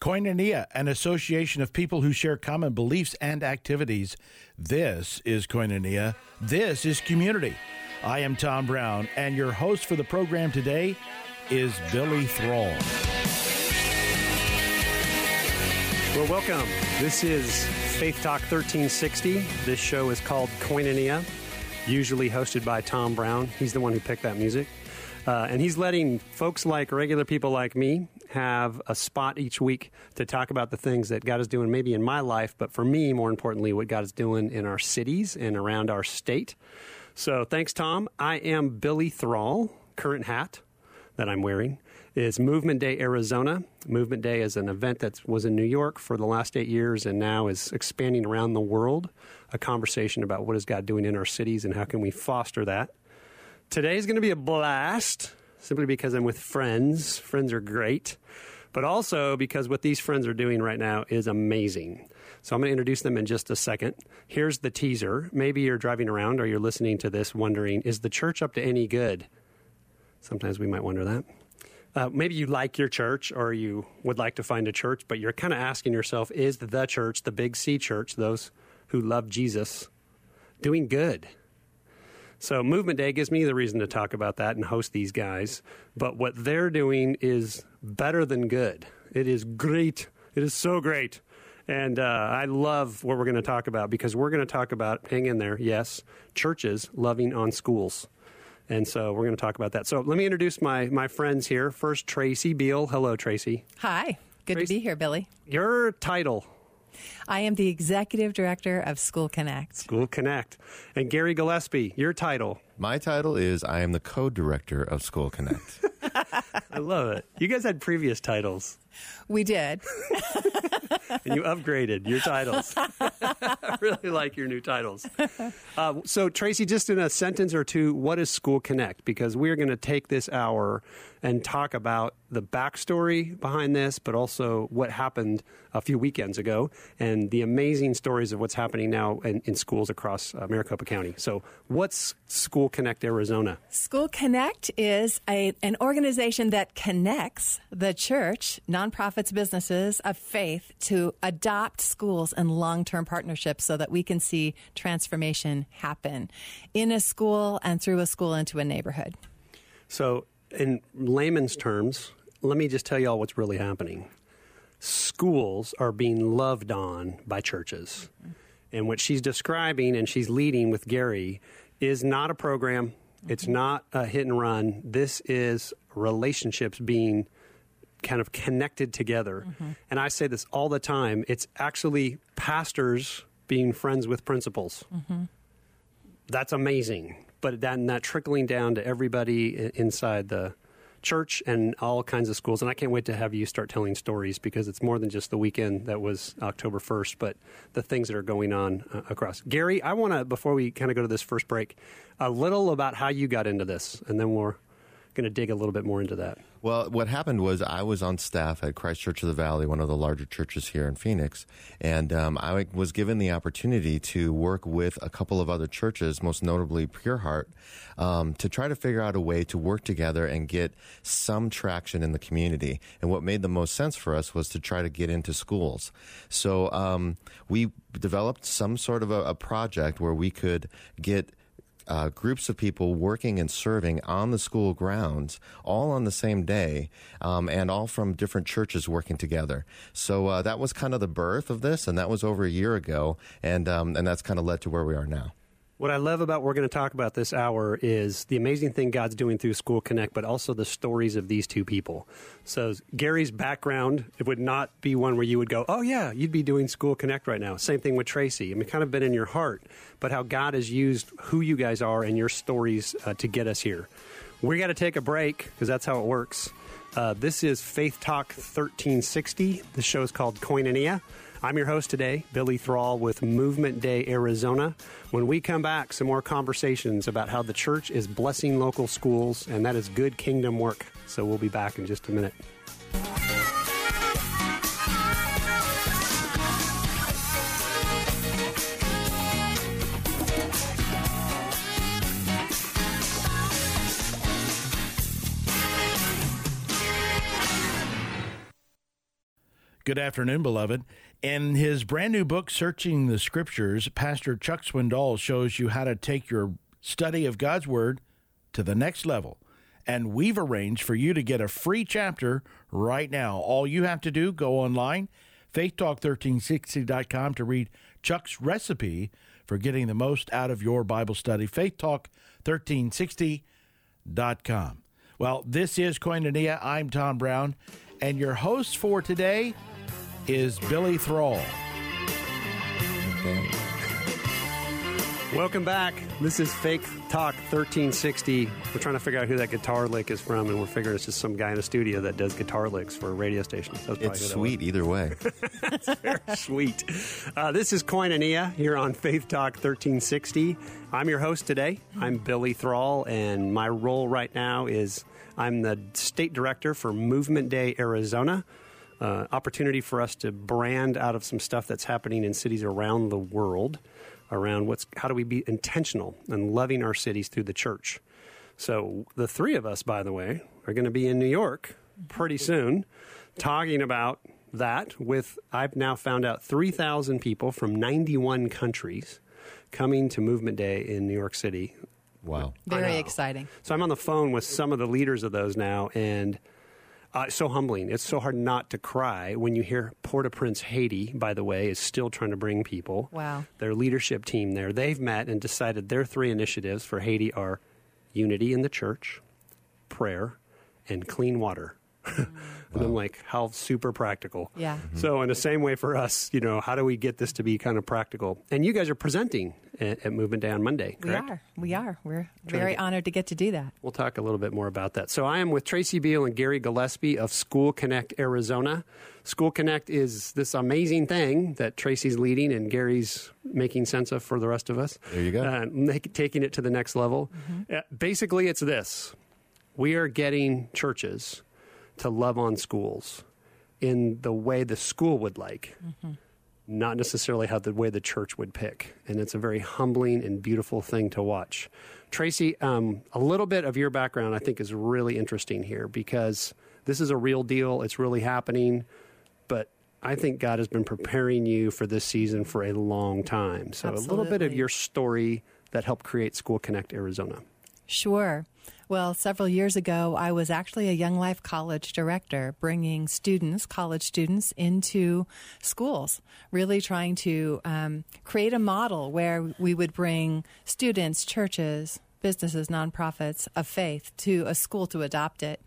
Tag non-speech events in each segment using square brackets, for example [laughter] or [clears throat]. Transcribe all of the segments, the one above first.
Koinonia, an association of people who share common beliefs and activities. This is Koinonia. This is community. I am Tom Brown, and your host for the program today is Billy Thrall. Well, welcome. This is Faith Talk 1360. This show is called Koinonia, usually hosted by Tom Brown. He's the one who picked that music. Uh, and he's letting folks like regular people like me have a spot each week to talk about the things that God is doing, maybe in my life, but for me, more importantly, what God is doing in our cities and around our state. So thanks, Tom. I am Billy Thrall. Current hat that I'm wearing is Movement Day Arizona. Movement Day is an event that was in New York for the last eight years and now is expanding around the world. A conversation about what is God doing in our cities and how can we foster that. Today is going to be a blast simply because I'm with friends. Friends are great, but also because what these friends are doing right now is amazing. So I'm going to introduce them in just a second. Here's the teaser. Maybe you're driving around or you're listening to this wondering, is the church up to any good? Sometimes we might wonder that. Uh, maybe you like your church or you would like to find a church, but you're kind of asking yourself, is the church, the big C church, those who love Jesus, doing good? So Movement Day gives me the reason to talk about that and host these guys. But what they're doing is better than good. It is great. It is so great. And uh, I love what we're going to talk about because we're going to talk about, hang in there, yes, churches loving on schools. And so we're going to talk about that. So let me introduce my, my friends here. First, Tracy Beal. Hello, Tracy. Hi. Good Tracy, to be here, Billy. Your title I am the executive director of School Connect. School Connect. And Gary Gillespie, your title. My title is I am the co director of School Connect. [laughs] I love it. You guys had previous titles. We did. [laughs] and you upgraded your titles. I really like your new titles. Uh, so, Tracy, just in a sentence or two, what is School Connect? Because we're going to take this hour and talk about the backstory behind this, but also what happened a few weekends ago and the amazing stories of what's happening now in, in schools across uh, Maricopa County. So, what's School Connect Arizona? School Connect is a, an organization that connects the church, nonprofits, businesses of faith to adopt schools and long term partnerships so that we can see transformation happen in a school and through a school into a neighborhood. So, in layman's terms, let me just tell you all what's really happening. Schools are being loved on by churches. Mm-hmm. And what she's describing and she's leading with Gary is not a program. Mm-hmm. It's not a hit and run. This is relationships being kind of connected together. Mm-hmm. And I say this all the time it's actually pastors being friends with principals. Mm-hmm. That's amazing. But then that trickling down to everybody inside the church and all kinds of schools. And I can't wait to have you start telling stories because it's more than just the weekend that was October 1st, but the things that are going on uh, across. Gary, I want to, before we kind of go to this first break, a little about how you got into this, and then we'll going to dig a little bit more into that. Well, what happened was I was on staff at Christ Church of the Valley, one of the larger churches here in Phoenix, and um, I was given the opportunity to work with a couple of other churches, most notably Pure Heart, um, to try to figure out a way to work together and get some traction in the community. And what made the most sense for us was to try to get into schools. So um, we developed some sort of a, a project where we could get uh, groups of people working and serving on the school grounds, all on the same day, um, and all from different churches working together. So uh, that was kind of the birth of this, and that was over a year ago, and um, and that's kind of led to where we are now. What I love about we're going to talk about this hour is the amazing thing God's doing through School Connect, but also the stories of these two people. So Gary's background it would not be one where you would go, "Oh yeah, you'd be doing School Connect right now." Same thing with Tracy. I mean, kind of been in your heart, but how God has used who you guys are and your stories uh, to get us here. We got to take a break because that's how it works. Uh, this is Faith Talk 1360. The show is called Koinonia. I'm your host today, Billy Thrall with Movement Day Arizona. When we come back, some more conversations about how the church is blessing local schools, and that is good kingdom work. So we'll be back in just a minute. Good afternoon, beloved. In his brand new book, Searching the Scriptures, Pastor Chuck Swindoll shows you how to take your study of God's Word to the next level. And we've arranged for you to get a free chapter right now. All you have to do, go online, faithtalk1360.com to read Chuck's recipe for getting the most out of your Bible study. faithtalk1360.com. Well, this is Koinonia. I'm Tom Brown, and your host for today is Billy Thrall. Okay. Welcome back. This is Faith Talk 1360. We're trying to figure out who that guitar lick is from, and we're figuring it's just some guy in a studio that does guitar licks for a radio station. That's probably It's sweet either way. [laughs] was. Sweet. Uh, this is Koinonia here on Faith Talk 1360. I'm your host today. I'm Billy Thrall, and my role right now is I'm the state director for Movement Day Arizona. Uh, opportunity for us to brand out of some stuff that's happening in cities around the world around what's how do we be intentional and loving our cities through the church. So the three of us, by the way, are going to be in New York pretty [laughs] soon, talking about that. With I've now found out three thousand people from ninety-one countries coming to Movement Day in New York City. Wow. Very exciting. So I'm on the phone with some of the leaders of those now, and uh, it's so humbling. It's so hard not to cry when you hear Port-au-Prince, Haiti, by the way, is still trying to bring people. Wow. Their leadership team there, they've met and decided their three initiatives for Haiti are unity in the church, prayer, and clean water. [laughs] and I'm like, how super practical. Yeah. So, in the same way for us, you know, how do we get this to be kind of practical? And you guys are presenting at, at Movement Day on Monday, We are. We are. We're to very get- honored to get to do that. We'll talk a little bit more about that. So I am with Tracy Beal and Gary Gillespie of School Connect Arizona. School Connect is this amazing thing that Tracy's leading and Gary's making sense of for the rest of us. There you go. Uh, make, taking it to the next level. Uh, basically, it's this: we are getting churches to love on schools in the way the school would like not necessarily how the way the church would pick. And it's a very humbling and beautiful thing to watch. Tracy, um, a little bit of your background I think is really interesting here because this is a real deal. It's really happening. But I think God has been preparing you for this season for a long time. So a little bit of your story that helped create School Connect Arizona. Sure. Well, several years ago, I was actually a Young Life College director, bringing students, college students, into schools, really trying to um, create a model where we would bring students, churches, businesses, nonprofits of faith to a school to adopt it.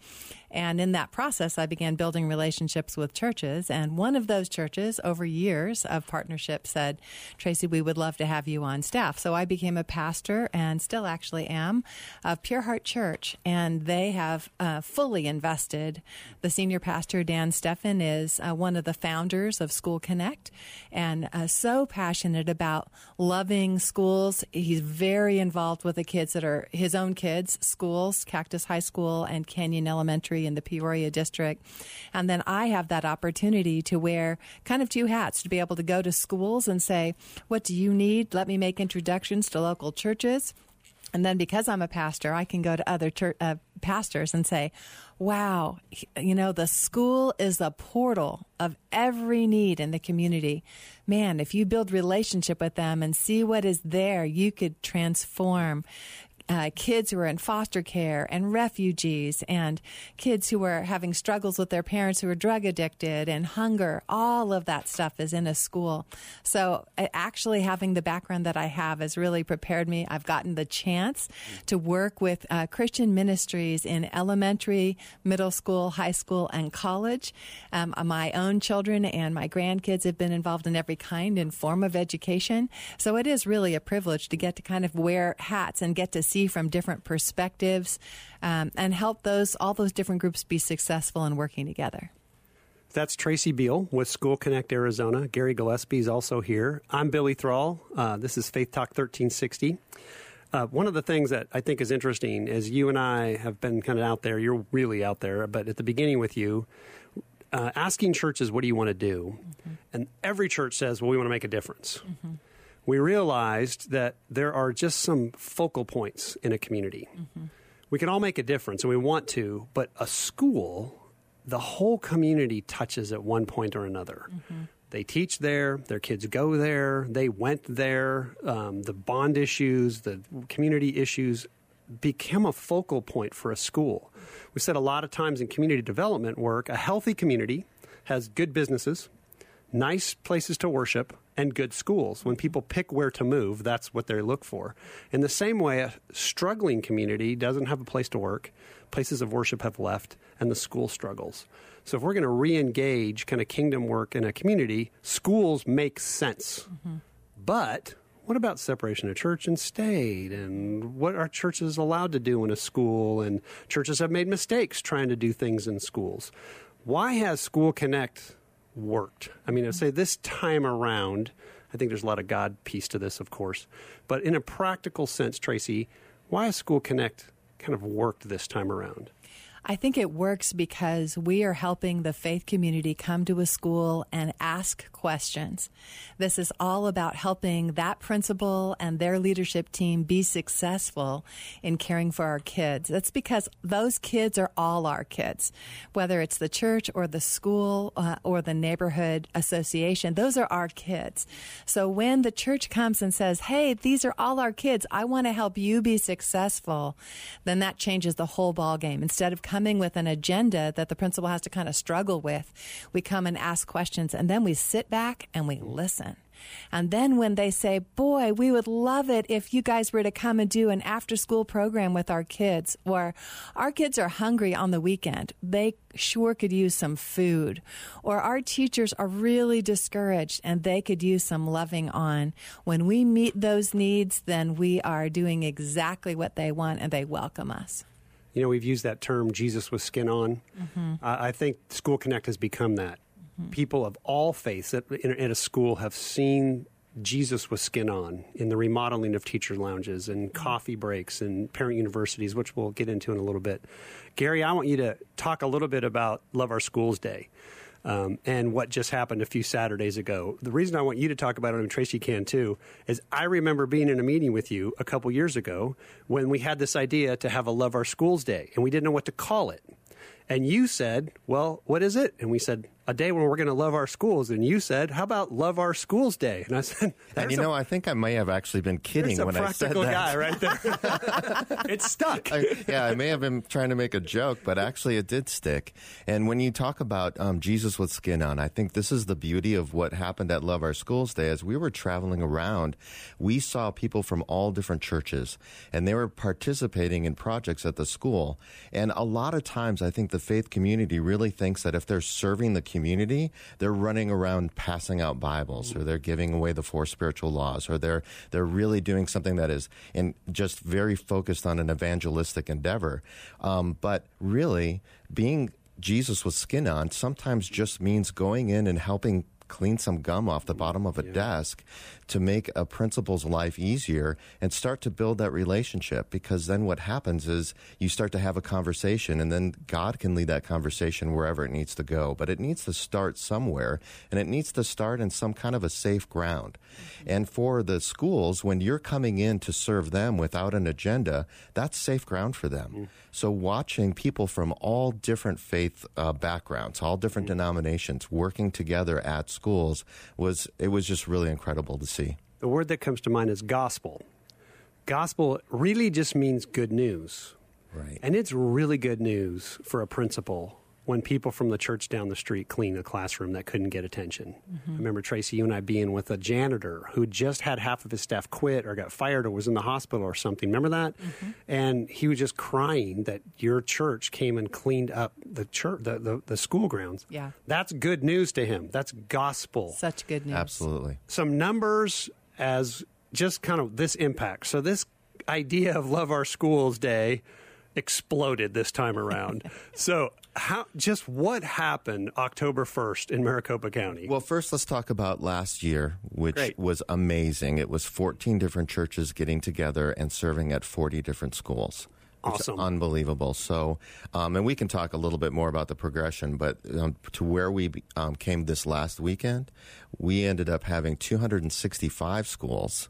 And in that process, I began building relationships with churches. And one of those churches, over years of partnership, said, Tracy, we would love to have you on staff. So I became a pastor and still actually am of Pure Heart Church. And they have uh, fully invested. The senior pastor, Dan Steffen, is uh, one of the founders of School Connect and uh, so passionate about loving schools. He's very involved with the kids that are his own kids' schools, Cactus High School and Canyon Elementary in the Peoria district. And then I have that opportunity to wear kind of two hats to be able to go to schools and say, What do you need? Let me make introductions to local churches. And then because I'm a pastor, I can go to other church, uh, pastors and say, wow, you know, the school is the portal of every need in the community. Man, if you build relationship with them and see what is there, you could transform uh, kids who are in foster care and refugees and kids who are having struggles with their parents who are drug addicted and hunger. All of that stuff is in a school. So uh, actually having the background that I have has really prepared me. I've gotten the chance to work with uh, Christian ministries in elementary, middle school, high school, and college. Um, my own children and my grandkids have been involved in every kind and form of education. So it is really a privilege to get to kind of wear hats and get to see from different perspectives um, and help those all those different groups be successful in working together. That's Tracy Beal with School Connect Arizona. Gary Gillespie is also here. I'm Billy Thrall. Uh, this is Faith Talk 1360. Uh, one of the things that I think is interesting is you and I have been kind of out there. You're really out there, but at the beginning with you, uh, asking churches, what do you want to do? And every church says, well, we want to make a difference. We realized that there are just some focal points in a community. We can all make a difference, and we want to, but a school the whole community touches at one point or another. Mm-hmm. They teach there, their kids go there, they went there. Um, the bond issues, the community issues become a focal point for a school. We said a lot of times in community development work, a healthy community has good businesses, nice places to worship, and good schools. When people pick where to move, that's what they look for. In the same way, a struggling community doesn't have a place to work, places of worship have left, and the school struggles. So if we're going to re-engage kind of kingdom work in a community, schools make sense. Mm-hmm. But what about separation of church and state and what are churches allowed to do in a school and churches have made mistakes trying to do things in schools why has school connect worked. I mean i say this time around i think there's a lot of god piece to this of course but in a practical sense tracy why has school connect kind of worked this time around I think it works because we are helping the faith community come to a school and ask questions. This is all about helping that principal and their leadership team be successful in caring for our kids. That's because those kids are all our kids, whether it's the church or the school uh, or the neighborhood association. Those are our kids. So when the church comes and says, Hey, these are all our kids. I want to help you be successful. Then that changes the whole ball game. Instead of coming with an agenda that the principal has to kind of struggle with. We come and ask questions and then we sit back and we listen. And then when they say, boy, we would love it if you guys were to come and do an after school program with our kids, or our kids are hungry on the weekend. They sure could use some food. Or our teachers are really discouraged and they could use some loving on. When we meet those needs, then we are doing exactly what they want and they welcome us. You know, we've used that term Jesus with skin on. Mm-hmm. Uh, I think School Connect has become that. Mm-hmm. People of all faiths at, in, at a school have seen Jesus with skin on in the remodeling of teacher lounges and mm-hmm. coffee breaks and parent universities, which we'll get into in a little bit. Gary, I want you to talk a little bit about Love Our Schools Day um, and what just happened a few Saturdays ago. The reason I want you to talk about it, and Tracy can too, is I remember being in a meeting with you a couple years ago when we had this idea to have a Love Our Schools Day, and we didn't know what to call it. And you said, Well, what is it? And we said, a day when we're going to love our schools. And you said, "How about Love Our Schools Day?" And I said, [laughs] "And you know, I think I may have actually been kidding when I said that." guy right there. [laughs] it stuck. I, yeah, I may have been trying to make a joke, but actually, it did stick. And when you talk about um, Jesus with skin on, I think this is the beauty of what happened at Love Our Schools Day. As we were traveling around, we saw people from all different churches, and they were participating in projects at the school. And a lot of times, I think the faith community really thinks that if they're serving the community, they're running around passing out Bibles, or they're giving away the four spiritual laws, or they're they're really doing something that is in just very focused on an evangelistic endeavor. Um, but really, being Jesus with skin on sometimes just means going in and helping clean some gum off the bottom of a yeah. desk to make a principal's life easier and start to build that relationship because then what happens is you start to have a conversation and then God can lead that conversation wherever it needs to go. But it needs to start somewhere and it needs to start in some kind of a safe ground. Mm-hmm. And for the schools, when you're coming in to serve them without an agenda, that's safe ground for them. Mm-hmm. So watching people from all different faith uh, backgrounds, all different mm-hmm. denominations working together at schools was it was just really incredible to see. The word that comes to mind is gospel. Gospel really just means good news. Right. And it's really good news for a principal when people from the church down the street clean a classroom that couldn't get attention. Mm-hmm. I remember Tracy, you and I being with a janitor who just had half of his staff quit or got fired or was in the hospital or something. Remember that? Mm-hmm. And he was just crying that your church came and cleaned up the church, the, the, the school grounds. Yeah. That's good news to him. That's gospel. Such good news. Absolutely. Some numbers as just kind of this impact. So this idea of Love Our Schools Day exploded this time around. [laughs] so how just what happened October 1st in Maricopa County? Well, first let's talk about last year, which Great. was amazing. It was 14 different churches getting together and serving at 40 different schools. Awesome. unbelievable. So, um, and we can talk a little bit more about the progression, but um, to where we um, came this last weekend, we ended up having 265 schools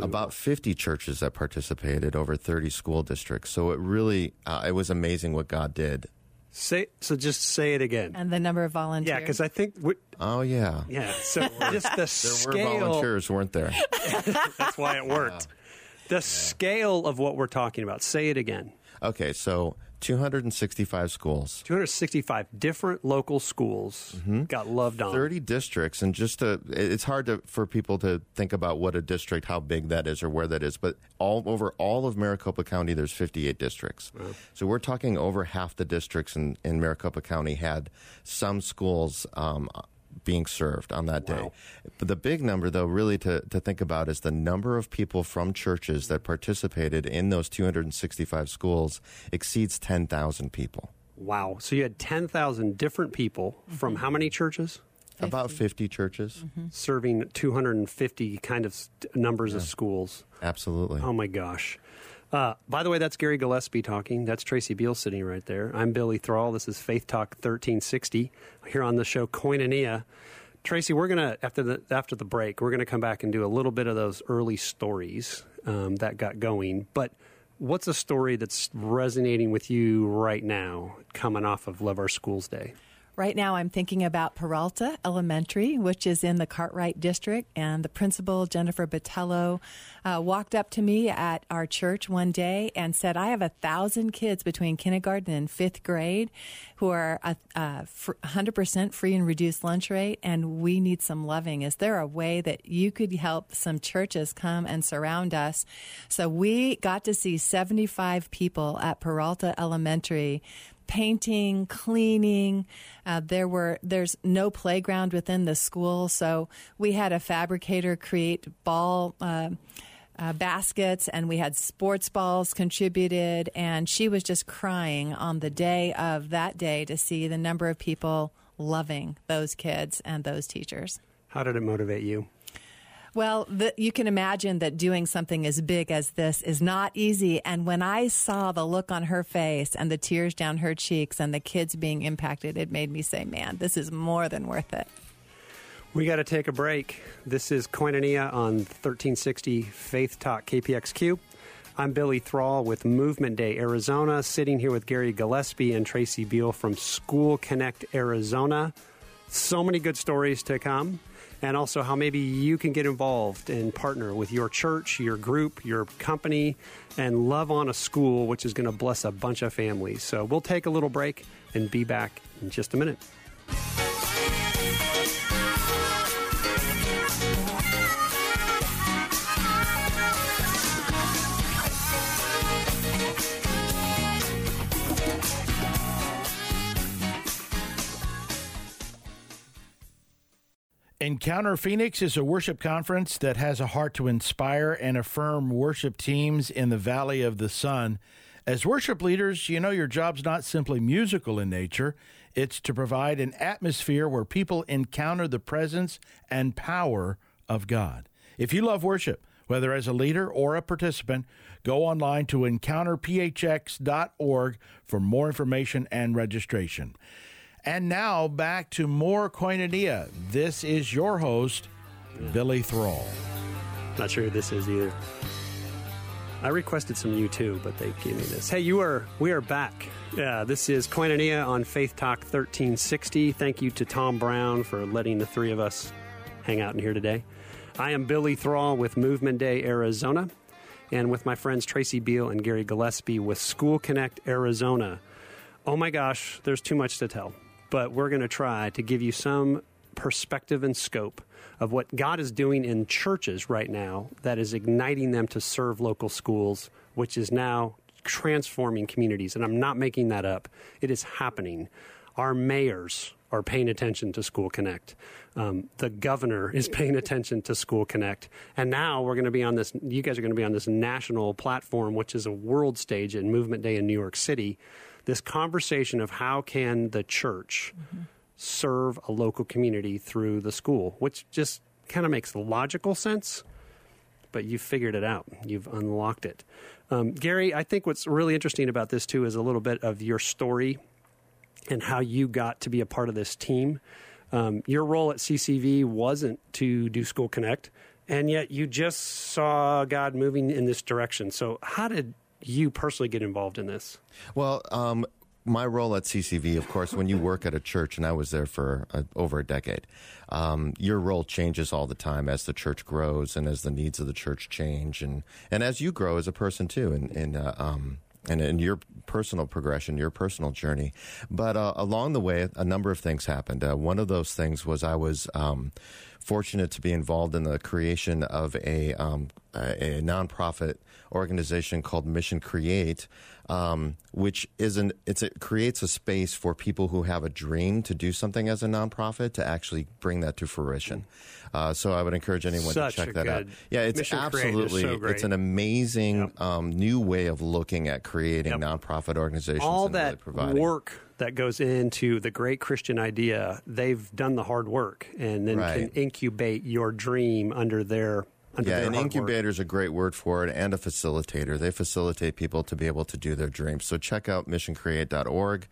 about 50 churches that participated over 30 school districts so it really uh, it was amazing what god did Say so. Just say it again. And the number of volunteers. Yeah, because I think we, Oh yeah, yeah. So [laughs] just the there scale. were volunteers, weren't there? [laughs] That's why it worked. The scale of what we're talking about. Say it again. Okay, so 265 schools. 265 different local schools got loved on. 30 districts and just to it's hard to for people to think about what a district how big that is or where that is but all over all of maricopa county there's 58 districts so we're talking over half the districts in, in maricopa county had some schools um, being served on that day Wow. but the big number though really to, to think about is the number of people from churches that participated in those 265 schools exceeds 10000 people Wow. So you had 10,000 different people from mm-hmm. how many churches? about 50 churches mm-hmm. Serving 250 kind of st- numbers of schools. absolutely Oh my gosh. Uh, by the way, that's Gary Gillespie talking. That's Tracy Beal sitting right there. I'm Billy Thrall. This is Faith Talk 1360 here on the show Koinonia. Tracy, we're gonna after the after the break, we're gonna come back and do a little bit of those early stories um, that got going. But what's a story that's resonating with you right now, coming off of Love Our Schools Day? Right now, I'm thinking about Peralta Elementary, which is in the Cartwright district. And the principal, Jennifer Botello, uh, walked up to me at our church one day and said, I have a thousand kids between kindergarten and fifth grade who are a, a fr- 100% free and reduced lunch rate, and we need some loving. Is there a way that you could help some churches come and surround us? So we got to see 75 people at Peralta Elementary painting, cleaning. Uh, there were there's no playground within the school, so we had a fabricator create ball. Uh, uh, baskets and we had sports balls contributed and she was just crying on the day of that day to see the number of people loving those kids and those teachers How did it motivate you? Well, the, you can imagine that doing something as big as this is not easy. And when I saw the look on her face and the tears down her cheeks and the kids being impacted, it made me say, man, this is more than worth it. We got to take a break. This is Koinonia on 1360 Faith Talk KPXQ. I'm Billy Thrall with Movement Day Arizona, sitting here with Gary Gillespie and Tracy Beal from School Connect Arizona. So many good stories to come, and also how maybe you can get involved and partner with your church, your group, your company, and love on a school, which is going to bless a bunch of families. So we'll take a little break and be back in just a minute. Encounter Phoenix is a worship conference that has a heart to inspire and affirm worship teams in the Valley of the Sun. As worship leaders, you know your job's not simply musical in nature, it's to provide an atmosphere where people encounter the presence and power of God. If you love worship, whether as a leader or a participant, go online to encounterphx.org for more information and registration. And now back to more Koinonia. This is your host, Billy Thrall. Not sure who this is either. I requested some U2, but they gave me this. Hey, you are we are back. Yeah, this is Koinonia on Faith Talk 1360. Thank you to Tom Brown for letting the three of us hang out in here today. I am Billy Thrall with Movement Day Arizona, and with my friends Tracy Beal and Gary Gillespie with School Connect Arizona. Oh my gosh, there's too much to tell, but we're going to try to give you some perspective and scope of what God is doing in churches right now that is igniting them to serve local schools, which is now transforming communities. And I'm not making that up, it is happening. Our mayors are paying attention to School Connect. Um, the governor is paying attention to School Connect. And now we're going to be on this, you guys are going to be on this national platform, which is a world stage in Movement Day in New York City. This conversation of how can the church serve a local community through the school, which just kind of makes logical sense, but you've figured it out. You've unlocked it. Um, Gary, I think what's really interesting about this too is a little bit of your story and how you got to be a part of this team. Um, your role at CCV wasn't to do School Connect, and yet you just saw God moving in this direction. So, how did you personally get involved in this? Well, um, my role at CCV, of course, when you work at a church, and I was there for uh, over a decade, um, your role changes all the time as the church grows and as the needs of the church change, and, and as you grow as a person too, and, and uh, um, and in your personal progression, your personal journey. But uh, along the way, a number of things happened. Uh, one of those things was I was um, fortunate to be involved in the creation of a, um, a, a nonprofit organization called Mission Create, um, which is an it's it creates a space for people who have a dream to do something as a nonprofit to actually bring that to fruition. Uh, so I would encourage anyone Such to check that out. Yeah, it's Mission absolutely so it's an amazing Yep. um, new way of looking at creating Yep. nonprofit organizations. all and really that providing. work that goes into the great Christian idea, they've done the hard work and then Right. can incubate your dream under their under Yeah, an incubator is a great word for it, and a facilitator. They facilitate people to be able to do their dreams. So check out missioncreate.org.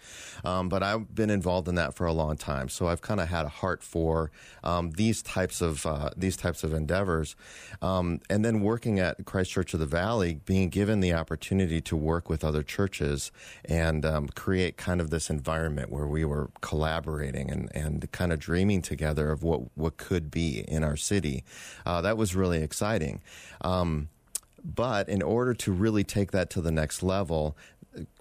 Um, but I've been involved in that for a long time, so I've kind of had a heart for um, these types of uh, these types of endeavors. Um, and then working at Christ Church of the Valley, being given the opportunity to work with other churches and um, create kind of this environment where we were collaborating and, and kind of dreaming together of what, what could be in our city. Uh, that was really exciting. Um, but in order to really take that to the next level,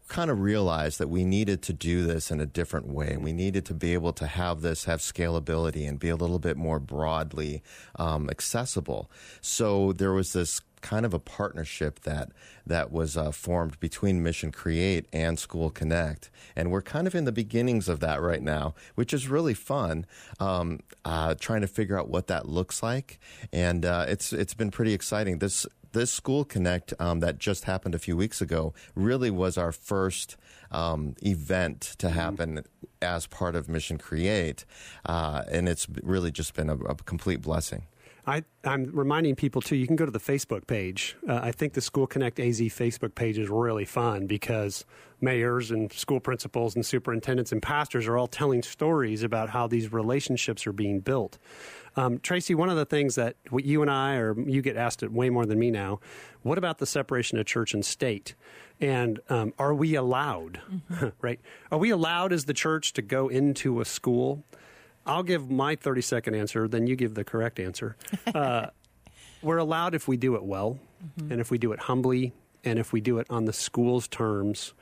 kind of realized that we needed to do this in a different way. We needed to be able to have this have scalability and be a little bit more broadly um, accessible. So there was this kind of a partnership that that was uh, formed between Mission Create and School Connect, and we're kind of in the beginnings of that right now, which is really fun. Um, uh, trying to figure out what that looks like, and uh, it's it's been pretty exciting. This this School Connect um, that just happened a few weeks ago really was our first um, event to happen as part of Mission Create, uh, and it's really just been a, a complete blessing. I, I'm reminding people too. You can go to the Facebook page. Uh, I think the School Connect AZ Facebook page is really fun because mayors and school principals and superintendents and pastors are all telling stories about how these relationships are being built. Um, Tracy, one of the things that what you and I, or you get asked it way more than me now, what about the separation of church and state? And um, are we allowed, [laughs] right? Are we allowed as the church to go into a school? I'll give my 30 second answer, then you give the correct answer. [laughs] Uh, we're allowed if we do it well, and if we do it humbly, and if we do it on the school's terms,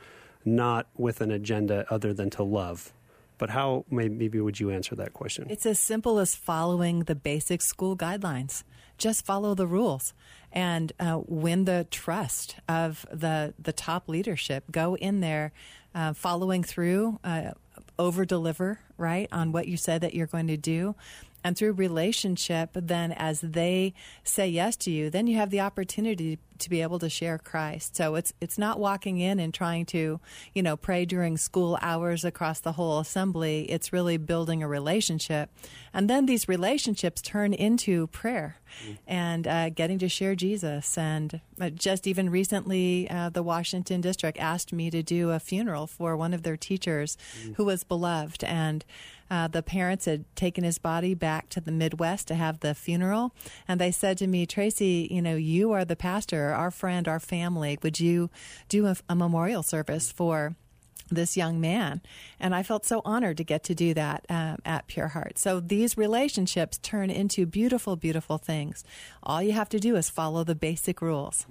not with an agenda other than to love. But how maybe would you answer that question? It's as simple as following the basic school guidelines. Just follow the rules and uh, win the trust of the the top leadership. Go in there, uh, following through, uh, over deliver right on what you said that you're going to do. And through relationship, then as they say yes to you, then you have the opportunity to be able to share Christ. So it's it's not walking in and trying to, you know, pray during school hours across the whole assembly. It's really building a relationship, and then these relationships turn into prayer and uh, getting to share Jesus. And uh, just even recently, uh, the Washington district asked me to do a funeral for one of their teachers who was beloved and. Uh, the parents had taken his body back to the Midwest to have the funeral, and they said to me, "Tracy, you know, you are the pastor, our friend, our family. Would you do a, a memorial service for?" this young man. And I felt so honored to get to do that uh, at Pure Heart. So these relationships turn into beautiful, beautiful things. All you have to do is follow the basic rules.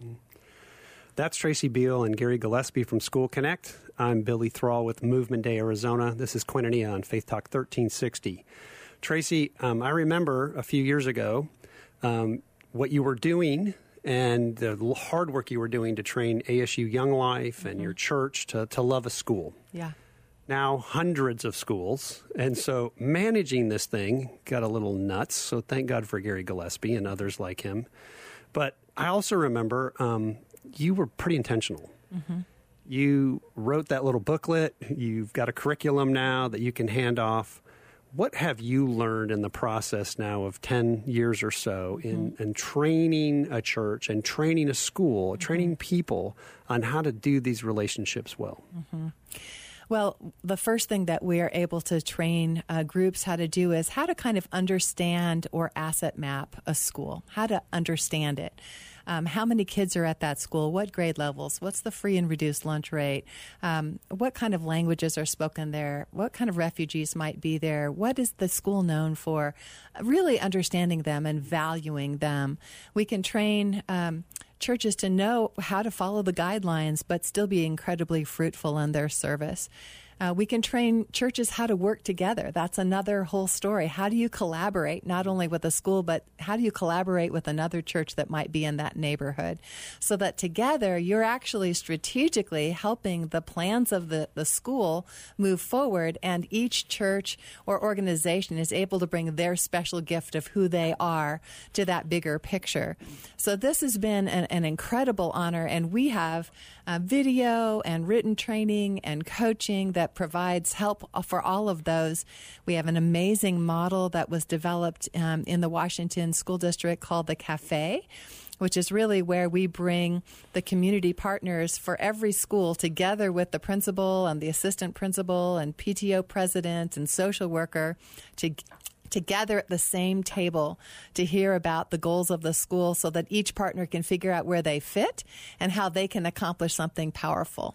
That's Tracy Beal and Gary Gillespie from School Connect. I'm Billy Thrall with Movement Day Arizona. This is Koinonia on Faith Talk 1360. Tracy, um, I remember a few years ago um, what you were doing and the hard work you were doing to train ASU Young Life and your church to, to love a school. Yeah. Now, hundreds of schools. And so managing this thing got a little nuts. So thank God for Gary Gillespie and others like him. But I also remember um, you were pretty intentional. You wrote that little booklet. You've got a curriculum now that you can hand off. What have you learned in the process now of 10 years or so in, mm-hmm. in training a church and training a school, mm-hmm. training people on how to do these relationships well? Mm-hmm. Well, the first thing that we are able to train uh, groups how to do is how to kind of understand or asset map a school, how to understand it. Um, how many kids are at that school? What grade levels? What's the free and reduced lunch rate? Um, what kind of languages are spoken there? What kind of refugees might be there? What is the school known for? Really understanding them and valuing them. We can train. Um, churches to know how to follow the guidelines but still be incredibly fruitful in their service. Uh, we can train churches how to work together. That's another whole story. How do you collaborate, not only with a school, but how do you collaborate with another church that might be in that neighborhood? So that together you're actually strategically helping the plans of the, the school move forward, and each church or organization is able to bring their special gift of who they are to that bigger picture. So this has been an, an incredible honor, and we have uh, video and written training and coaching that provides help for all of those. We have an amazing model that was developed um, in the Washington School District called the Cafe which is really where we bring the community partners for every school together with the principal and the assistant principal and PTO president and social worker to together at the same table to hear about the goals of the school so that each partner can figure out where they fit and how they can accomplish something powerful.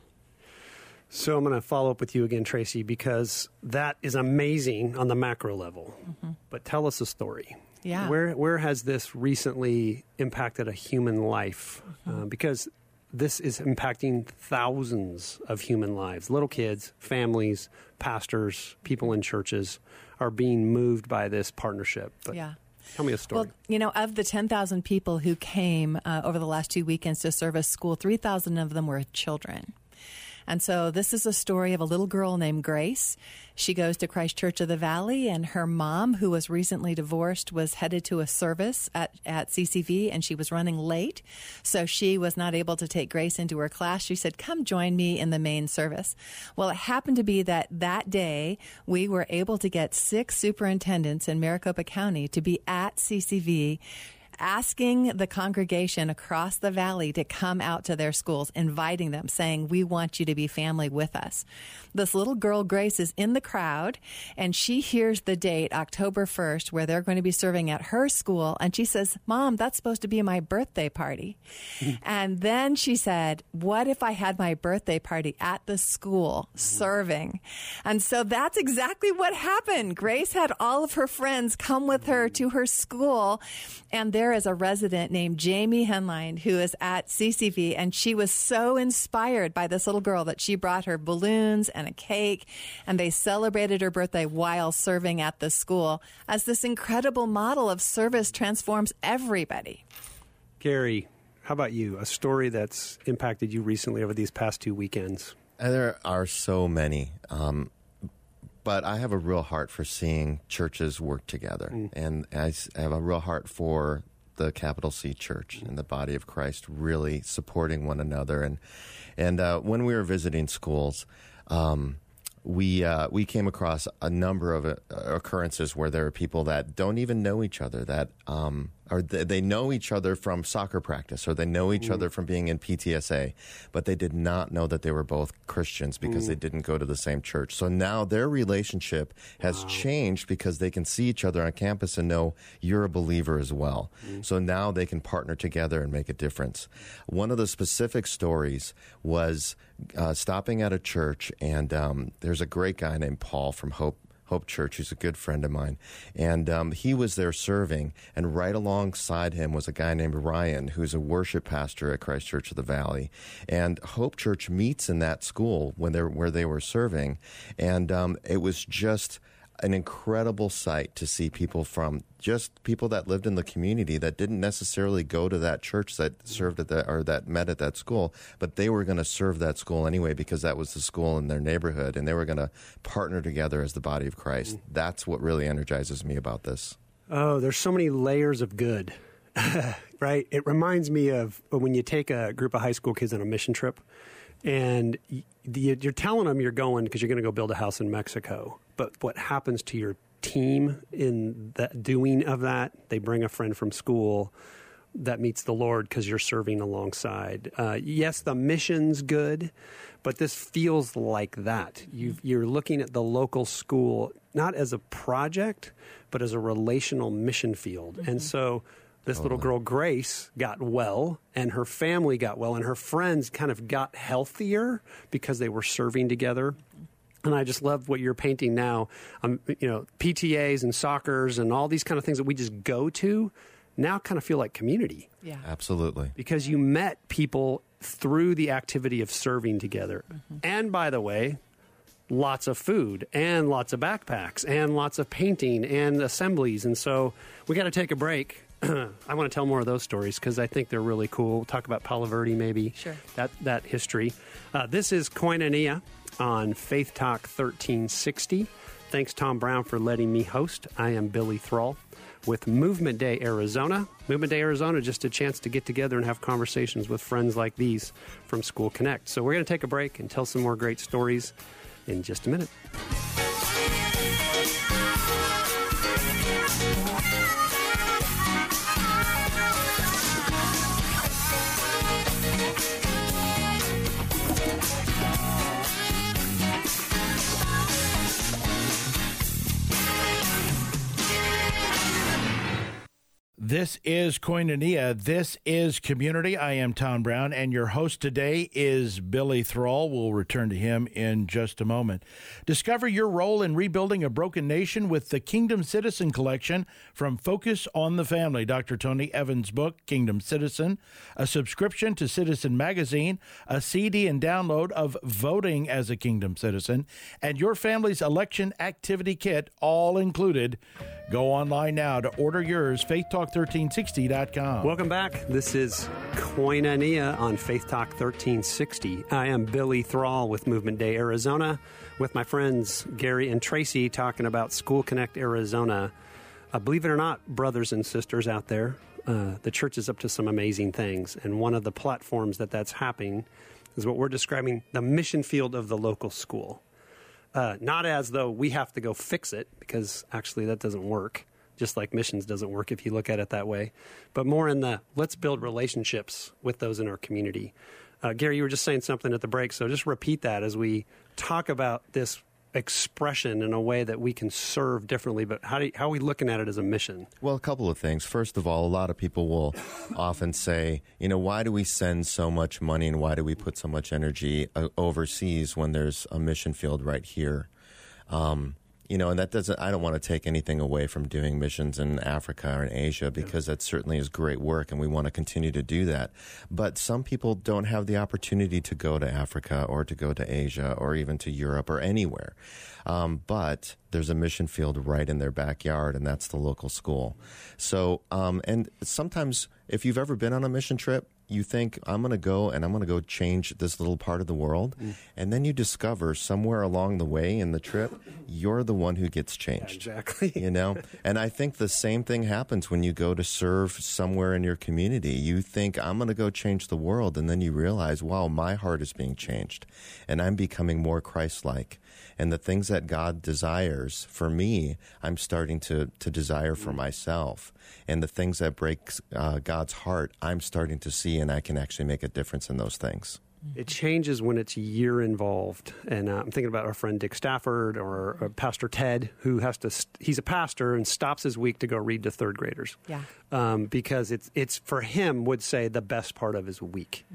So I'm going to follow up with you again, Tracy, because that is amazing on the macro level. Mm-hmm. But tell us a story. Yeah. Where where has this recently impacted a human life? Mm-hmm. Uh, because this is impacting thousands of human lives little kids, families, pastors, people in churches are being moved by this partnership. But yeah. Tell me a story. Well, you know, of the 10,000 people who came uh, over the last two weekends to service school, 3,000 of them were children. And so this is a story of a little girl named Grace. She goes to Christ Church of the Valley, and her mom, who was recently divorced, was headed to a service at, at CCV, and she was running late. So she was not able to take Grace into her class. She said, Come join me in the main service. Well, it happened to be that that day we were able to get six superintendents in Maricopa County to be at CCV asking the congregation across the valley to come out to their schools, inviting them, saying, We want you to be family with us. This little girl, Grace, is in the crowd and she hears the date, October 1st, where they're going to be serving at her school. And she says, Mom, that's supposed to be my birthday party. [laughs] and then she said, What if I had my birthday party at the school serving? And so that's exactly what happened. Grace had all of her friends come with her to her school and there is a resident named Jamie Henline who is at CCV, and she was so inspired by this little girl that she brought her balloons and a cake, and they celebrated her birthday while serving at the school as this incredible model of service transforms everybody. Gary, how about you? A story that's impacted you recently over these past two weekends? There are so many. Um, but I have a real heart for seeing churches work together, mm. and I have a real heart for the capital C Church and the body of Christ really supporting one another. And and uh, when we were visiting schools. Um, we uh, we came across a number of uh, occurrences where there are people that don't even know each other that um, or they know each other from soccer practice or they know each mm. other from being in PTSA, but they did not know that they were both Christians because mm. they didn't go to the same church. So now their relationship has wow. changed because they can see each other on campus and know you're a believer as well. Mm. So now they can partner together and make a difference. One of the specific stories was uh, stopping at a church, and um, there's a great guy named Paul from Hope Hope Church, who's a good friend of mine. And um, he was there serving, and right alongside him was a guy named Ryan, who's a worship pastor at Christ Church of the Valley. And Hope Church meets in that school when they're where they were serving, and um, it was just an incredible sight to see people from just people that lived in the community that didn't necessarily go to that church that served at that or that met at that school, but they were going to serve that school anyway because that was the school in their neighborhood and they were going to partner together as the body of Christ. Mm. That's what really energizes me about this. Oh, there's so many layers of good. [laughs] right? It reminds me of when you take a group of high school kids on a mission trip and you're telling them you're going because you're going to go build a house in Mexico. But what happens to your team in the doing of that? They bring a friend from school that meets the Lord because you're serving alongside. Uh, yes, the mission's good, but this feels like that. you are looking at the local school not as a project, but as a relational mission field. Mm-hmm. And so this little girl Grace got well, and her family got well, and her friends kind of got healthier because they were serving together. And I just love what you're painting now. Um, you know, PTAs and soccer's and all these kind of things that we just go to now kind of feel like community Yeah. Absolutely. because you met people through the activity of serving together. And by the way, lots of food and lots of backpacks and lots of painting and assemblies. And so we got to take a break. [clears throat] I want to tell more of those stories because I think they're really cool. We'll talk about Palo Verde maybe. Sure. That, that history. Uh, this is Koinonia on Faith Talk 1360. Thanks, Tom Brown, for letting me host. I am Billy Thrall with Movement Day Arizona. Movement Day Arizona, just a chance to get together and have conversations with friends like these from School Connect. So we're going to take a break and tell some more great stories in just a minute. This is Koinonia. This is Community. I am Tom Brown, and your host today is Billy Thrall. We'll return to him in just a moment. Discover your role in rebuilding a broken nation with the Kingdom Citizen Collection from Focus on the Family. Dr. Tony Evans' book, Kingdom Citizen, a subscription to Citizen Magazine, a CD and download of Voting as a Kingdom Citizen, and your family's election activity kit, all included. Go online now to order yours, faithtalk1360.com. Welcome back. This is Koinonia on Faith Talk 1360. I am Billy Thrall with Movement Day Arizona with my friends Gary and Tracey talking about School Connect Arizona. Uh, believe it or not, brothers and sisters out there, uh, the church is up to some amazing things. And one of the platforms that that's happening is what we're describing the mission field of the local school. Uh, not as though we have to go fix it, because actually that doesn't work, just like missions doesn't work if you look at it that way, but more in the let's build relationships with those in our community. Uh, Gary, you were just saying something at the break, so just repeat that as we talk about this expression in a way that we can serve differently, but how, you, how are we looking at it as a mission? Well, a couple of things. First of all, a lot of people will [laughs] often say, you know, why do we send so much money and why do we put so much energy uh, overseas when there's a mission field right here? Um, you know, and that doesn't, I don't want to take anything away from doing missions in Africa or in Asia because that certainly is great work and we want to continue to do that. But some people don't have the opportunity to go to Africa or to go to Asia or even to Europe or anywhere. Um, but there's a mission field right in their backyard, and that's the local school. So, um, and sometimes if you've ever been on a mission trip, you think I'm going to go and I'm going to go change this little part of the world, mm. and then you discover somewhere along the way in the trip, you're the one who gets changed. Exactly. You know, [laughs] and I think the same thing happens when you go to serve somewhere in your community. You think I'm going to go change the world, and then you realize, wow, my heart is being changed, and I'm becoming more Christ-like. And the things that God desires for me, I'm starting to to desire for myself. And the things that break uh, God's heart, I'm starting to see, and I can actually make a difference in those things. It changes when it's year involved, and uh, I'm thinking about our friend Dick Stafford or uh, Pastor Ted, who has to. St- he's a pastor and stops his week to go read to third graders. Yeah. um, because it's it's for him would say the best part of his week.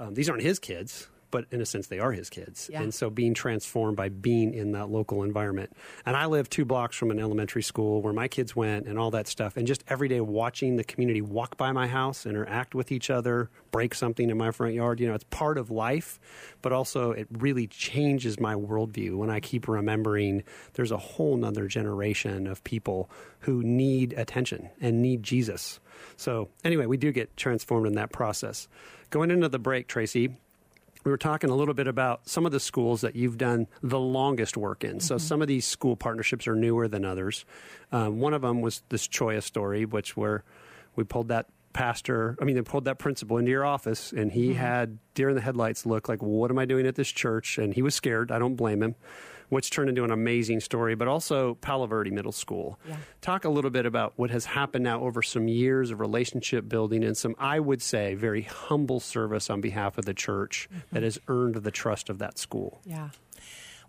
Um, these aren't his kids, but in a sense they are his kids, Yeah. and so being transformed by being in that local environment. And I live two blocks from an elementary school where my kids went, and all that stuff, and just every day watching the community walk by my house, interact with each other, break something in my front yard. You know, it's part of life, but also it really changes my worldview when I keep remembering there's a whole nother generation of people who need attention and need Jesus. So, anyway, we do get transformed in that process. Going into the break, Tracey, we were talking a little bit about some of the schools that you've done the longest work in. So some of these school partnerships are newer than others. Um, one of them was this Choya story, which where we pulled that pastor, I mean, they pulled that principal into your office, and he had deer in the headlights look like, what am I doing at this church? And he was scared. I don't blame him. Which turned into an amazing story, but also Palo Verde Middle School. Yeah. Talk a little bit about what has happened now over some years of relationship building and some, I would say, very humble service on behalf of the church mm-hmm. that has earned the trust of that school. Yeah.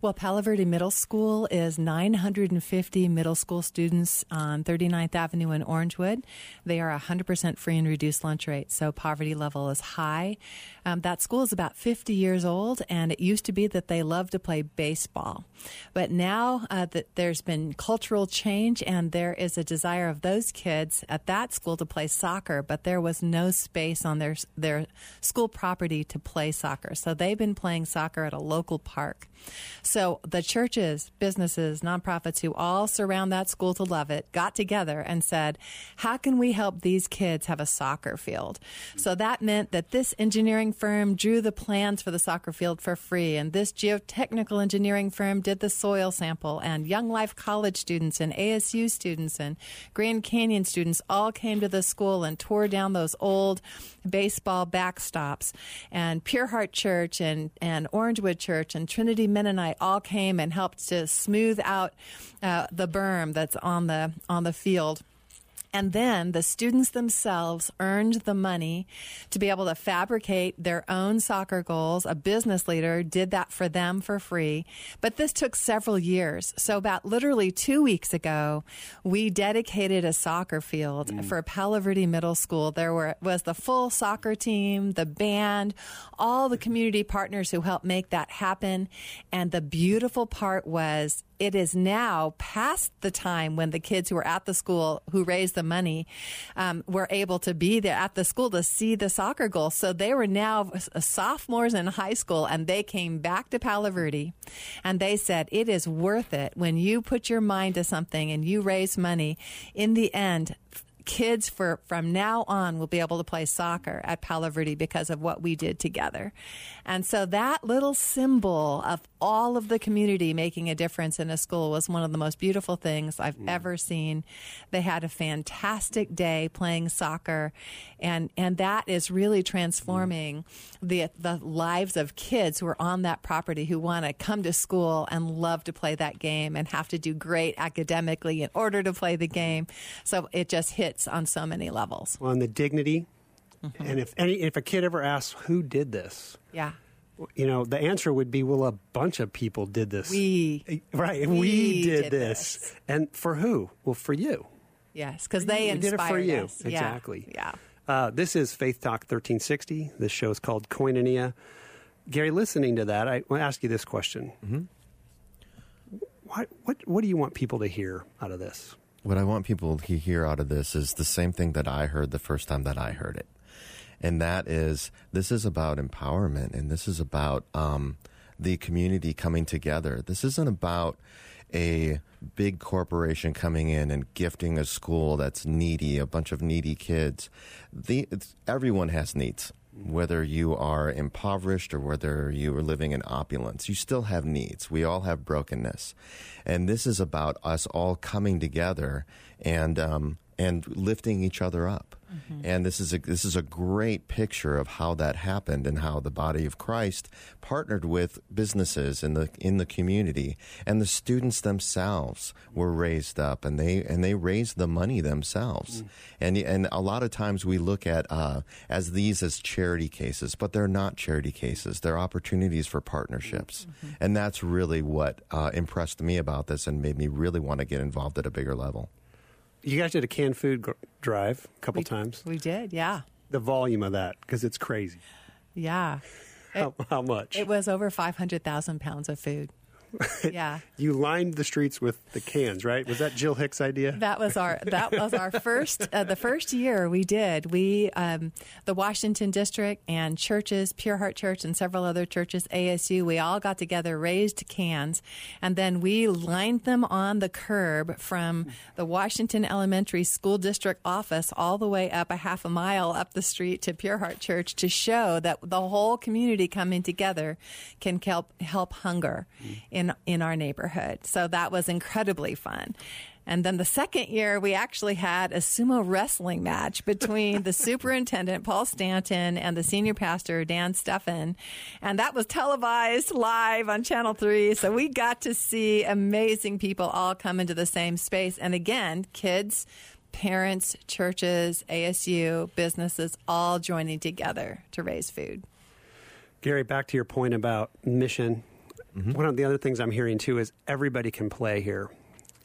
Well, Palo Verde Middle School is 950 middle school students on 39th Avenue in Orangewood. They are 100% free and reduced lunch rate, so poverty level is high. Um, that school is about 50 years old, and it used to be that they loved to play baseball. But now uh, that there's been cultural change, and there is a desire of those kids at that school to play soccer, but there was no space on their their school property to play soccer. So they've been playing soccer at a local park. So the churches, businesses, nonprofits who all surround that school to love it got together and said, how can we help these kids have a soccer field? So that meant that this engineering firm drew the plans for the soccer field for free, and this geotechnical engineering firm did the soil sample, and Young Life College students and ASU students and Grand Canyon students all came to the school and tore down those old baseball backstops. And Pure Heart Church and, and Orangewood Church and Trinity Mennonite all came and helped to smooth out uh, the berm that's on the on the field. And then the students themselves earned the money to be able to fabricate their own soccer goals. A business leader did that for them for free. But this took several years. So about literally two weeks ago, we dedicated a soccer field mm. for Palo Verde Middle School. There were, was the full soccer team, the band, all the community partners who helped make that happen. And the beautiful part was it is now past the time when the kids who were at the school who raised the money um, were able to be there at the school to see the soccer goal. So they were now sophomores in high school and they came back to Palo Verde and they said, it is worth it when you put your mind to something and you raise money. In the end, kids for from now on will be able to play soccer at Palo Verde because of what we did together. And so that little symbol of all of the community making a difference in a school was one of the most beautiful things I've mm. ever seen. They had a fantastic day playing soccer and and that is really transforming mm. the the lives of kids who are on that property who want to come to school and love to play that game and have to do great academically in order to play the game. So it just hits on so many levels. Well, and the dignity mm-hmm. and if any if a kid ever asks who did this. Yeah you know, the answer would be, well, a bunch of people did this. We. Right. We, we did, did this. this. And for who? Well, for you. Yes, because they inspired did it for you. Us. Exactly. Yeah. Uh, this is Faith Talk 1360. This show is called Koinonia. Gary, listening to that, I want to ask you this question. Mm-hmm. What, what, what do you want people to hear out of this? What I want people to hear out of this is the same thing that I heard the first time that I heard it and that is this is about empowerment and this is about um, the community coming together. This isn't about a big corporation coming in and gifting a school that's needy, a bunch of needy kids. The, everyone has needs. Whether you are impoverished or whether you are living in opulence, you still have needs. We all have brokenness. And this is about us all coming together and, um, and lifting each other up. Mm-hmm. And this is a, this is a great picture of how that happened and how the body of Christ partnered with businesses in the in the community, and the students themselves were raised up, and they and they raised the money themselves. Mm. And and a lot of times we look at uh, as these as charity cases, but they're not charity cases. They're opportunities for partnerships, mm-hmm. and that's really what uh, impressed me about this and made me really want to get involved at a bigger level. You guys did a canned food gr- drive a couple we, times. We did, yeah. The volume of that, because it's crazy. Yeah. How, it, how much? It was over 500,000 pounds of food. [laughs] yeah. you lined the streets with the cans, right? Was that Jill Hicks' idea? That was our that was our [laughs] first uh, the first year we did. We um, the Washington District and churches, Pure Heart Church and several other churches, ASU, we all got together, raised cans, and then we lined them on the curb from the Washington Elementary School District office all the way up a half a mile up the street to Pure Heart Church to show that the whole community coming together can help help hunger in in in our neighborhood. So that was incredibly fun. And then the second year, we actually had a sumo wrestling match between the [laughs] superintendent, Paul Stanton, and the senior pastor, Dan Steffen. And that was televised live on Channel 3. So we got to see amazing people all come into the same space. And again, kids, parents, churches, ASU, businesses all joining together to raise food. Gary, back to your point about mission Mm-hmm. one of the other things I'm hearing too is everybody can play here.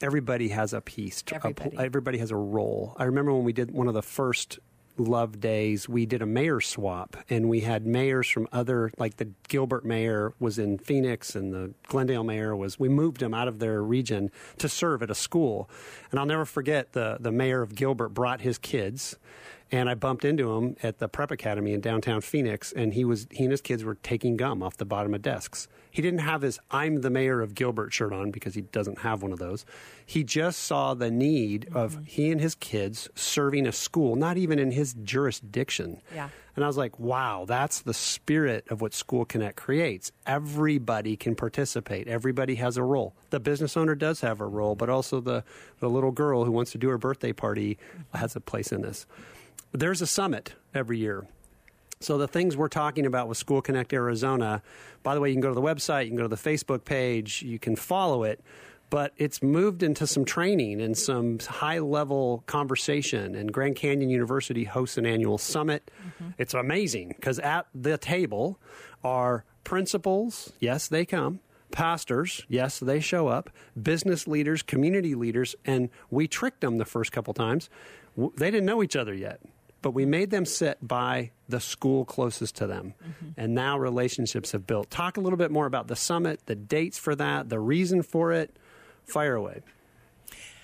Everybody has a piece. to- a Everybody. everybody has a role. I remember when we did one of the first love days, we did a mayor swap, and we had mayors from other, like the Gilbert mayor was in Phoenix, and the Glendale mayor was. We moved them out of their region to serve at a school, and I'll never forget the the mayor of Gilbert brought his kids. And I bumped into him at the prep academy in downtown Phoenix, and he was he and his kids were taking gum off the bottom of desks. He didn't have his "I'm the mayor of Gilbert" shirt on because he doesn't have one of those. He just saw the need of mm-hmm. he and his kids serving a school, not even in his jurisdiction. Yeah. And I was like, wow, that's the spirit of what School Connect creates. Everybody can participate. Everybody has a role. The business owner does have a role, but also the, the little girl who wants to do her birthday party has a place in this. There's a summit every year. So the things we're talking about with School Connect Arizona, by the way, you can go to the website, you can go to the Facebook page, you can follow it, but it's moved into some training and some high level conversation. And Grand Canyon University hosts an annual summit. Mm-hmm. It's amazing because at the table are principals, yes, they come. Pastors, yes, they show up. Business leaders, community leaders, and we tricked them the first couple times. They didn't know each other yet but we made them sit by the school closest to them. Mm-hmm. And now relationships have built. Talk a little bit more about the summit, the dates for that, the reason for it. Fire away.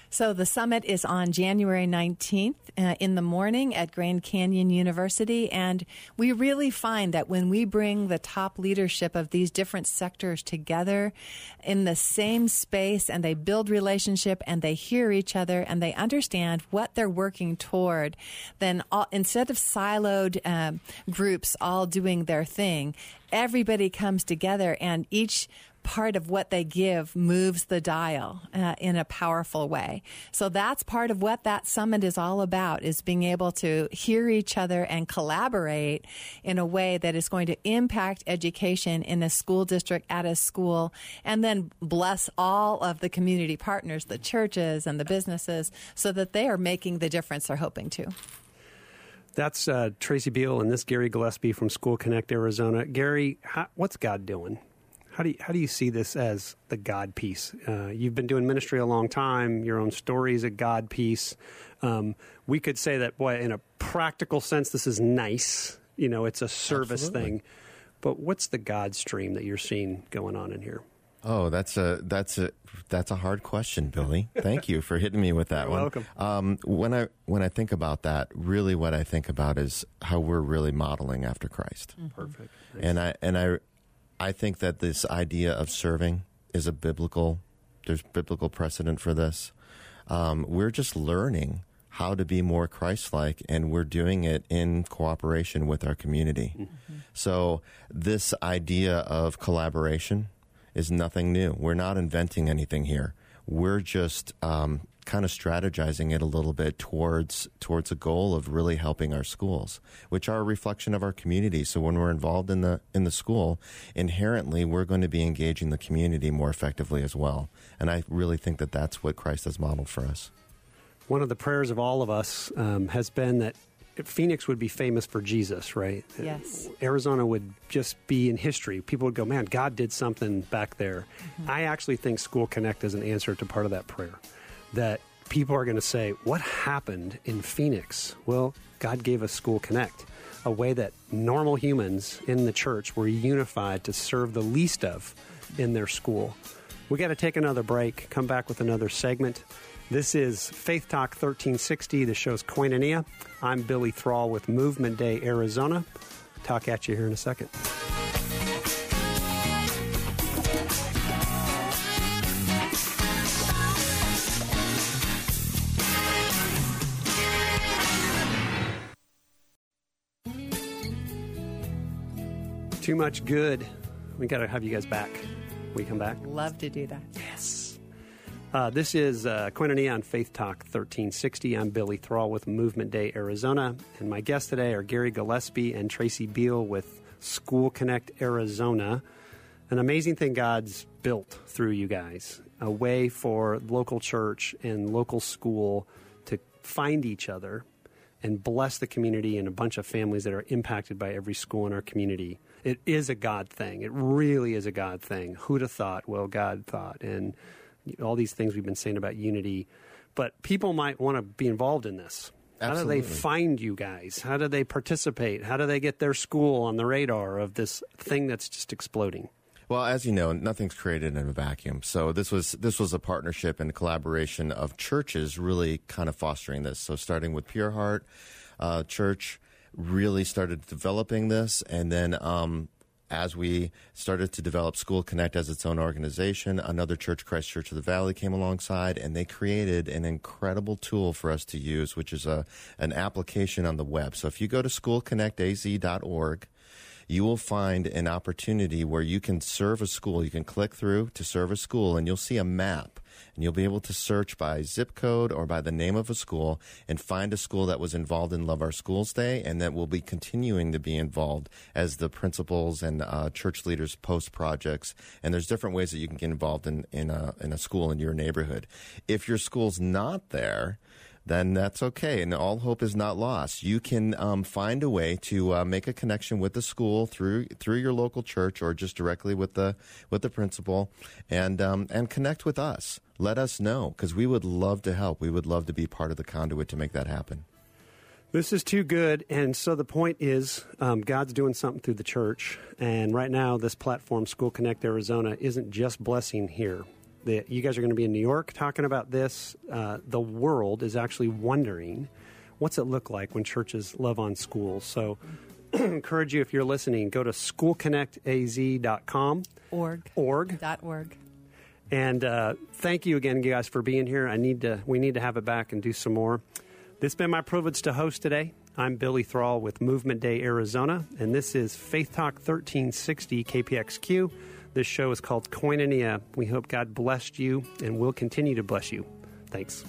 So the summit is on January 19th uh, in the morning at Grand Canyon University. And we really find that when we bring the top leadership of these different sectors together in the same space and they build relationship and they hear each other and they understand what they're working toward, then all, instead of siloed um, groups all doing their thing, everybody comes together and each part of what they give moves the dial uh, in a powerful way. So that's part of what that summit is all about is being able to hear each other and collaborate in a way that is going to impact education in a school district at a school and then bless all of the community partners, the churches and the businesses so that they are making the difference they're hoping to. That's uh, Tracey Beal and this Gary Gillespie from School Connect Arizona. Gary, how, what's God doing? How do you, how do you see this as the God piece? Uh, you've been doing ministry a long time. Your own story is a God piece. Um, we could say that, boy, in a practical sense, this is nice. You know, it's a service Absolutely. thing. But what's the God stream that you're seeing going on in here? Oh, that's a that's a that's a hard question, Billy. [laughs] Thank you for hitting me with that You're one. welcome. Um, when I when I think about that, really, what I think about is how we're really modeling after Christ. Perfect. And I and I I think that this idea of serving is a biblical. There's biblical precedent for this. Um, we're just learning how to be more Christ-like, and we're doing it in cooperation with our community. So this idea of collaboration is nothing new. We're not inventing anything here. We're just um, kind of strategizing it a little bit towards towards a goal of really helping our schools, which are a reflection of our community. So when we're involved in the in the school, inherently we're going to be engaging the community more effectively as well. And I really think that that's what Christ has modeled for us. One of the prayers of all of us um, has been that Phoenix would be famous for Jesus, right? Yes. Arizona would just be in history. People would go, man, God did something back there. I actually think School Connect is an answer to part of that prayer. That people are going to say, what happened in Phoenix? Well, God gave us School Connect, a way that normal humans in the church were unified to serve the least of in their school. We got to take another break, come back with another segment. This is Faith Talk 1360. The show's Koinonia. I'm Billy Thrall with Movement Day Arizona. Talk at you here in a second. Too much good. We got to have you guys back. We come back. Love to do that. Yes. Uh, this is uh, Koinonia on Faith Talk 1360. I'm Billy Thrall with Movement Day Arizona, and my guests today are Gary Gillespie and Tracey Beal with School Connect Arizona. An amazing thing God's built through you guys a way for local church and local school to find each other and bless the community and a bunch of families that are impacted by every school in our community. It is a God thing. It really is a God thing. Who'd have thought? Well, God thought. And all these things we've been saying about unity. But people might want to be involved in this. Absolutely. How do they find you guys? How do they participate? How do they get their school on the radar of this thing that's just exploding? Well, as you know, nothing's created in a vacuum. So this was this was a partnership and collaboration of churches really kind of fostering this. So starting with Pure Heart uh, Church, really started developing this, and then um, as we started to develop School Connect as its own organization, another church, Christ Church of the Valley, came alongside, and they created an incredible tool for us to use, which is a an application on the web. So if you go to schoolconnectaz.org you will find an opportunity where you can serve a school. You can click through to serve a school, and you'll see a map. And you'll be able to search by zip code or by the name of a school and find a school that was involved in Love Our Schools Day and that will be continuing to be involved as the principals and uh, church leaders post projects. And there's different ways that you can get involved in, in, a, in a school in your neighborhood. If your school's not there, then that's okay. And all hope is not lost. You can um, find a way to uh, make a connection with the school through through your local church or just directly with the with the principal, and um, and connect with us. Let us know because we would love to help. We would love to be part of the conduit to make that happen. This is too good. And so the point is, um, God's doing something through the church. And right now, this platform, School Connect Arizona, isn't just blessing here the, you guys are going to be in New York talking about this. Uh, the world is actually wondering what's it look like when churches love on schools. So, [clears throat] encourage you if you're listening, go to schoolconnectaz.com. Org. Org. Dot org. And uh, thank you again, guys, for being here. I need to. We need to have it back and do some more. This has been my privilege to host today. I'm Billy Thrall with Movement Day Arizona, and this is Faith Talk 1360 KPXQ. This show is called Koinonia. We hope God blessed you and will continue to bless you. Thanks.